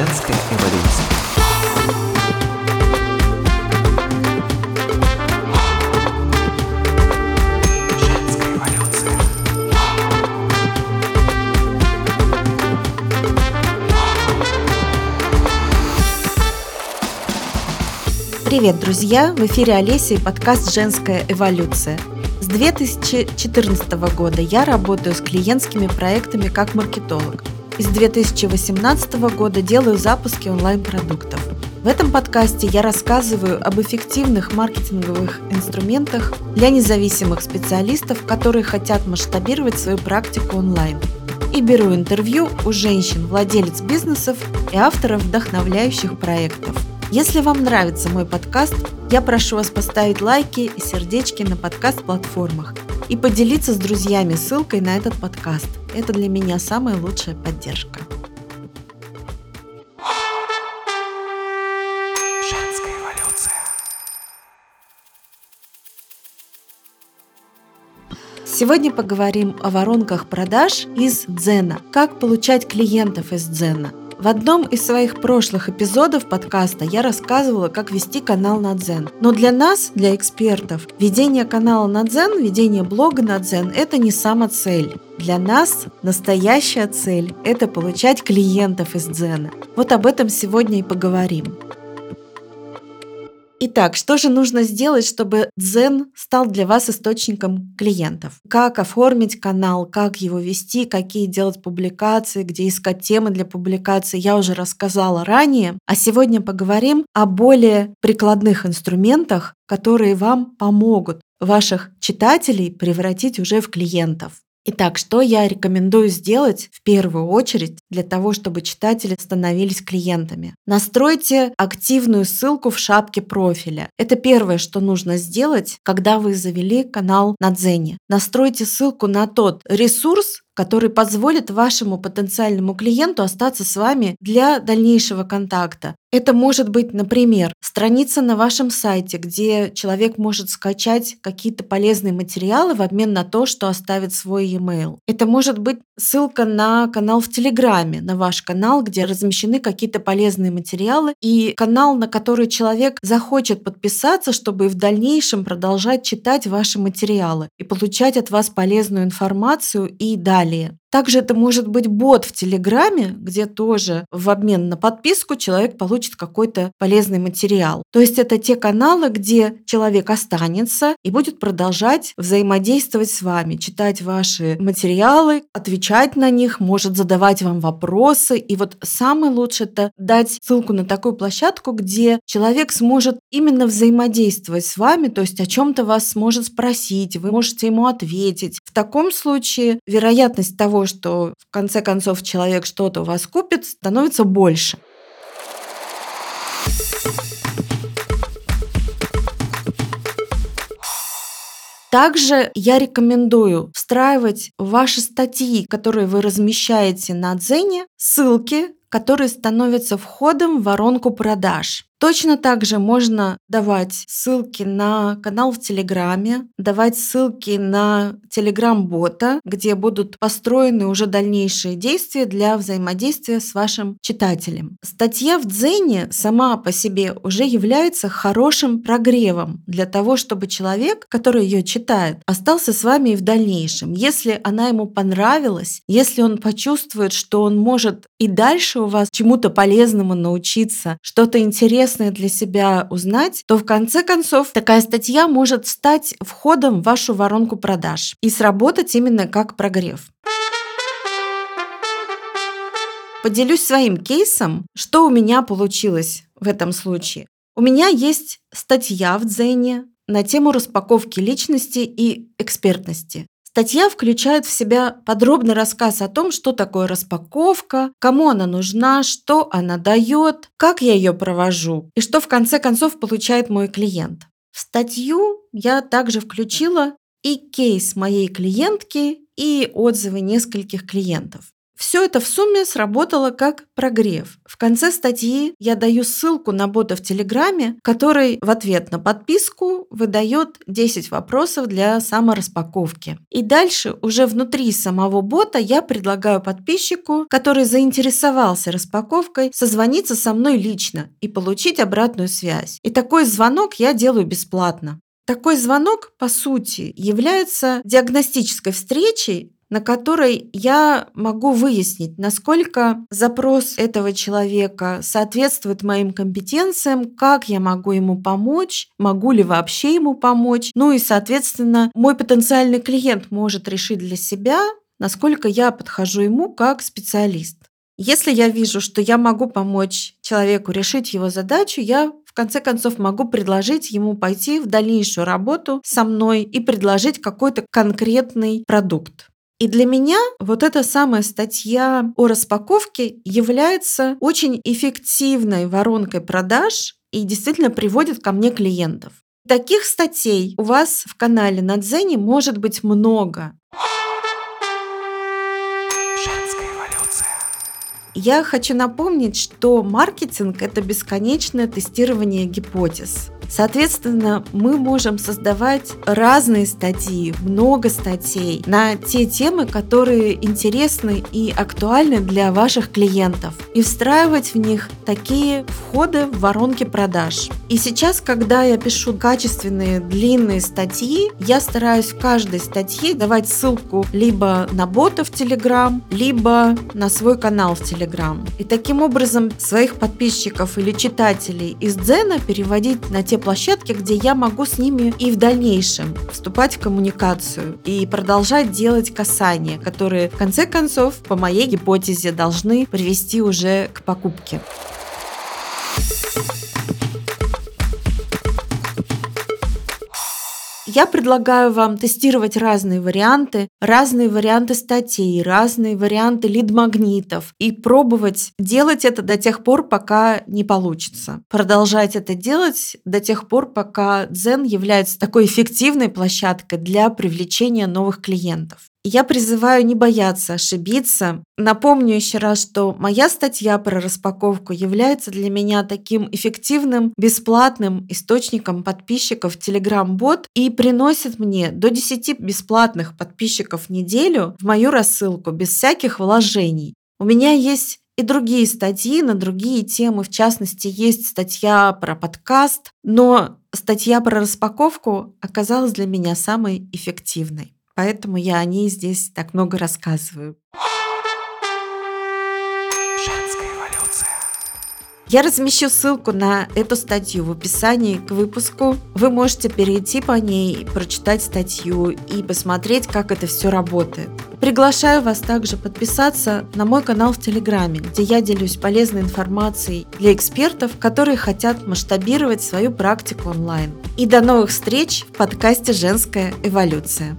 Женская эволюция. Привет, друзья! В эфире Олеся и подкаст «Женская эволюция». С 2014 года я работаю с клиентскими проектами как маркетолог. И с 2018 года делаю запуски онлайн-продуктов. В этом подкасте я рассказываю об эффективных маркетинговых инструментах для независимых специалистов, которые хотят масштабировать свою практику онлайн. И беру интервью у женщин, владелец бизнесов и авторов вдохновляющих проектов. Если вам нравится мой подкаст, я прошу вас поставить лайки и сердечки на подкаст-платформах и поделиться с друзьями ссылкой на этот подкаст. Это для меня самая лучшая поддержка. Женская эволюция. Сегодня поговорим о воронках продаж из Дзена. Как получать клиентов из Дзена. В одном из своих прошлых эпизодов подкаста я рассказывала, как вести канал на Дзен. Но для нас, для экспертов, ведение канала на Дзен, ведение блога на Дзен – это не сама цель. Для нас настоящая цель – это получать клиентов из Дзена. Вот об этом сегодня и поговорим. Итак, что же нужно сделать, чтобы Дзен стал для вас источником клиентов? Как оформить канал, как его вести, какие делать публикации, где искать темы для публикации, я уже рассказала ранее. А сегодня поговорим о более прикладных инструментах, которые вам помогут ваших читателей превратить уже в клиентов. Итак, что я рекомендую сделать в первую очередь для того, чтобы читатели становились клиентами? Настройте активную ссылку в шапке профиля. Это первое, что нужно сделать, когда вы завели канал на Дзене. Настройте ссылку на тот ресурс, который позволит вашему потенциальному клиенту остаться с вами для дальнейшего контакта. Это может быть, например, страница на вашем сайте, где человек может скачать какие-то полезные материалы в обмен на то, что оставит свой e-mail. Это может быть ссылка на канал в Телеграме, на ваш канал, где размещены какие-то полезные материалы, и канал, на который человек захочет подписаться, чтобы в дальнейшем продолжать читать ваши материалы и получать от вас полезную информацию и далее. Также это может быть бот в Телеграме, где тоже в обмен на подписку человек получит какой-то полезный материал. То есть это те каналы, где человек останется и будет продолжать взаимодействовать с вами, читать ваши материалы, отвечать на них, может задавать вам вопросы. И вот самое лучшее это дать ссылку на такую площадку, где человек сможет именно взаимодействовать с вами, то есть о чем-то вас сможет спросить, вы можете ему ответить. В таком случае вероятность того, что в конце концов человек что-то у вас купит, становится больше. Также я рекомендую встраивать в ваши статьи, которые вы размещаете на Дзене, ссылки, которые становятся входом в воронку продаж. Точно так же можно давать ссылки на канал в Телеграме, давать ссылки на Телеграм-бота, где будут построены уже дальнейшие действия для взаимодействия с вашим читателем. Статья в Дзене сама по себе уже является хорошим прогревом для того, чтобы человек, который ее читает, остался с вами и в дальнейшем. Если она ему понравилась, если он почувствует, что он может и дальше у вас чему-то полезному научиться, что-то интересное для себя узнать, то в конце концов такая статья может стать входом в вашу воронку продаж и сработать именно как прогрев. Поделюсь своим кейсом, что у меня получилось в этом случае. У меня есть статья в Дзене на тему распаковки личности и экспертности. Статья включает в себя подробный рассказ о том, что такое распаковка, кому она нужна, что она дает, как я ее провожу и что в конце концов получает мой клиент. В статью я также включила и кейс моей клиентки, и отзывы нескольких клиентов. Все это в сумме сработало как прогрев. В конце статьи я даю ссылку на бота в Телеграме, который в ответ на подписку выдает 10 вопросов для самораспаковки. И дальше уже внутри самого бота я предлагаю подписчику, который заинтересовался распаковкой, созвониться со мной лично и получить обратную связь. И такой звонок я делаю бесплатно. Такой звонок, по сути, является диагностической встречей, на которой я могу выяснить, насколько запрос этого человека соответствует моим компетенциям, как я могу ему помочь, могу ли вообще ему помочь. Ну и, соответственно, мой потенциальный клиент может решить для себя, насколько я подхожу ему как специалист. Если я вижу, что я могу помочь человеку решить его задачу, я в конце концов могу предложить ему пойти в дальнейшую работу со мной и предложить какой-то конкретный продукт. И для меня вот эта самая статья о распаковке является очень эффективной воронкой продаж и действительно приводит ко мне клиентов. Таких статей у вас в канале на Дзене может быть много. Женская эволюция. Я хочу напомнить, что маркетинг – это бесконечное тестирование гипотез. Соответственно, мы можем создавать разные статьи, много статей на те темы, которые интересны и актуальны для ваших клиентов, и встраивать в них такие входы в воронки продаж. И сейчас, когда я пишу качественные длинные статьи, я стараюсь в каждой статье давать ссылку либо на бота в Telegram, либо на свой канал в Telegram. И таким образом своих подписчиков или читателей из Дзена переводить на те площадки, где я могу с ними и в дальнейшем вступать в коммуникацию и продолжать делать касания, которые в конце концов, по моей гипотезе, должны привести уже к покупке. Я предлагаю вам тестировать разные варианты, разные варианты статей, разные варианты лид-магнитов и пробовать делать это до тех пор, пока не получится. Продолжать это делать до тех пор, пока Zen является такой эффективной площадкой для привлечения новых клиентов. Я призываю не бояться ошибиться. Напомню еще раз, что моя статья про распаковку является для меня таким эффективным, бесплатным источником подписчиков Telegram-бот и приносит мне до 10 бесплатных подписчиков в неделю в мою рассылку без всяких вложений. У меня есть и другие статьи на другие темы. В частности, есть статья про подкаст, но статья про распаковку оказалась для меня самой эффективной поэтому я о ней здесь так много рассказываю. Женская эволюция. Я размещу ссылку на эту статью в описании к выпуску. Вы можете перейти по ней, прочитать статью и посмотреть, как это все работает. Приглашаю вас также подписаться на мой канал в Телеграме, где я делюсь полезной информацией для экспертов, которые хотят масштабировать свою практику онлайн. И до новых встреч в подкасте «Женская эволюция».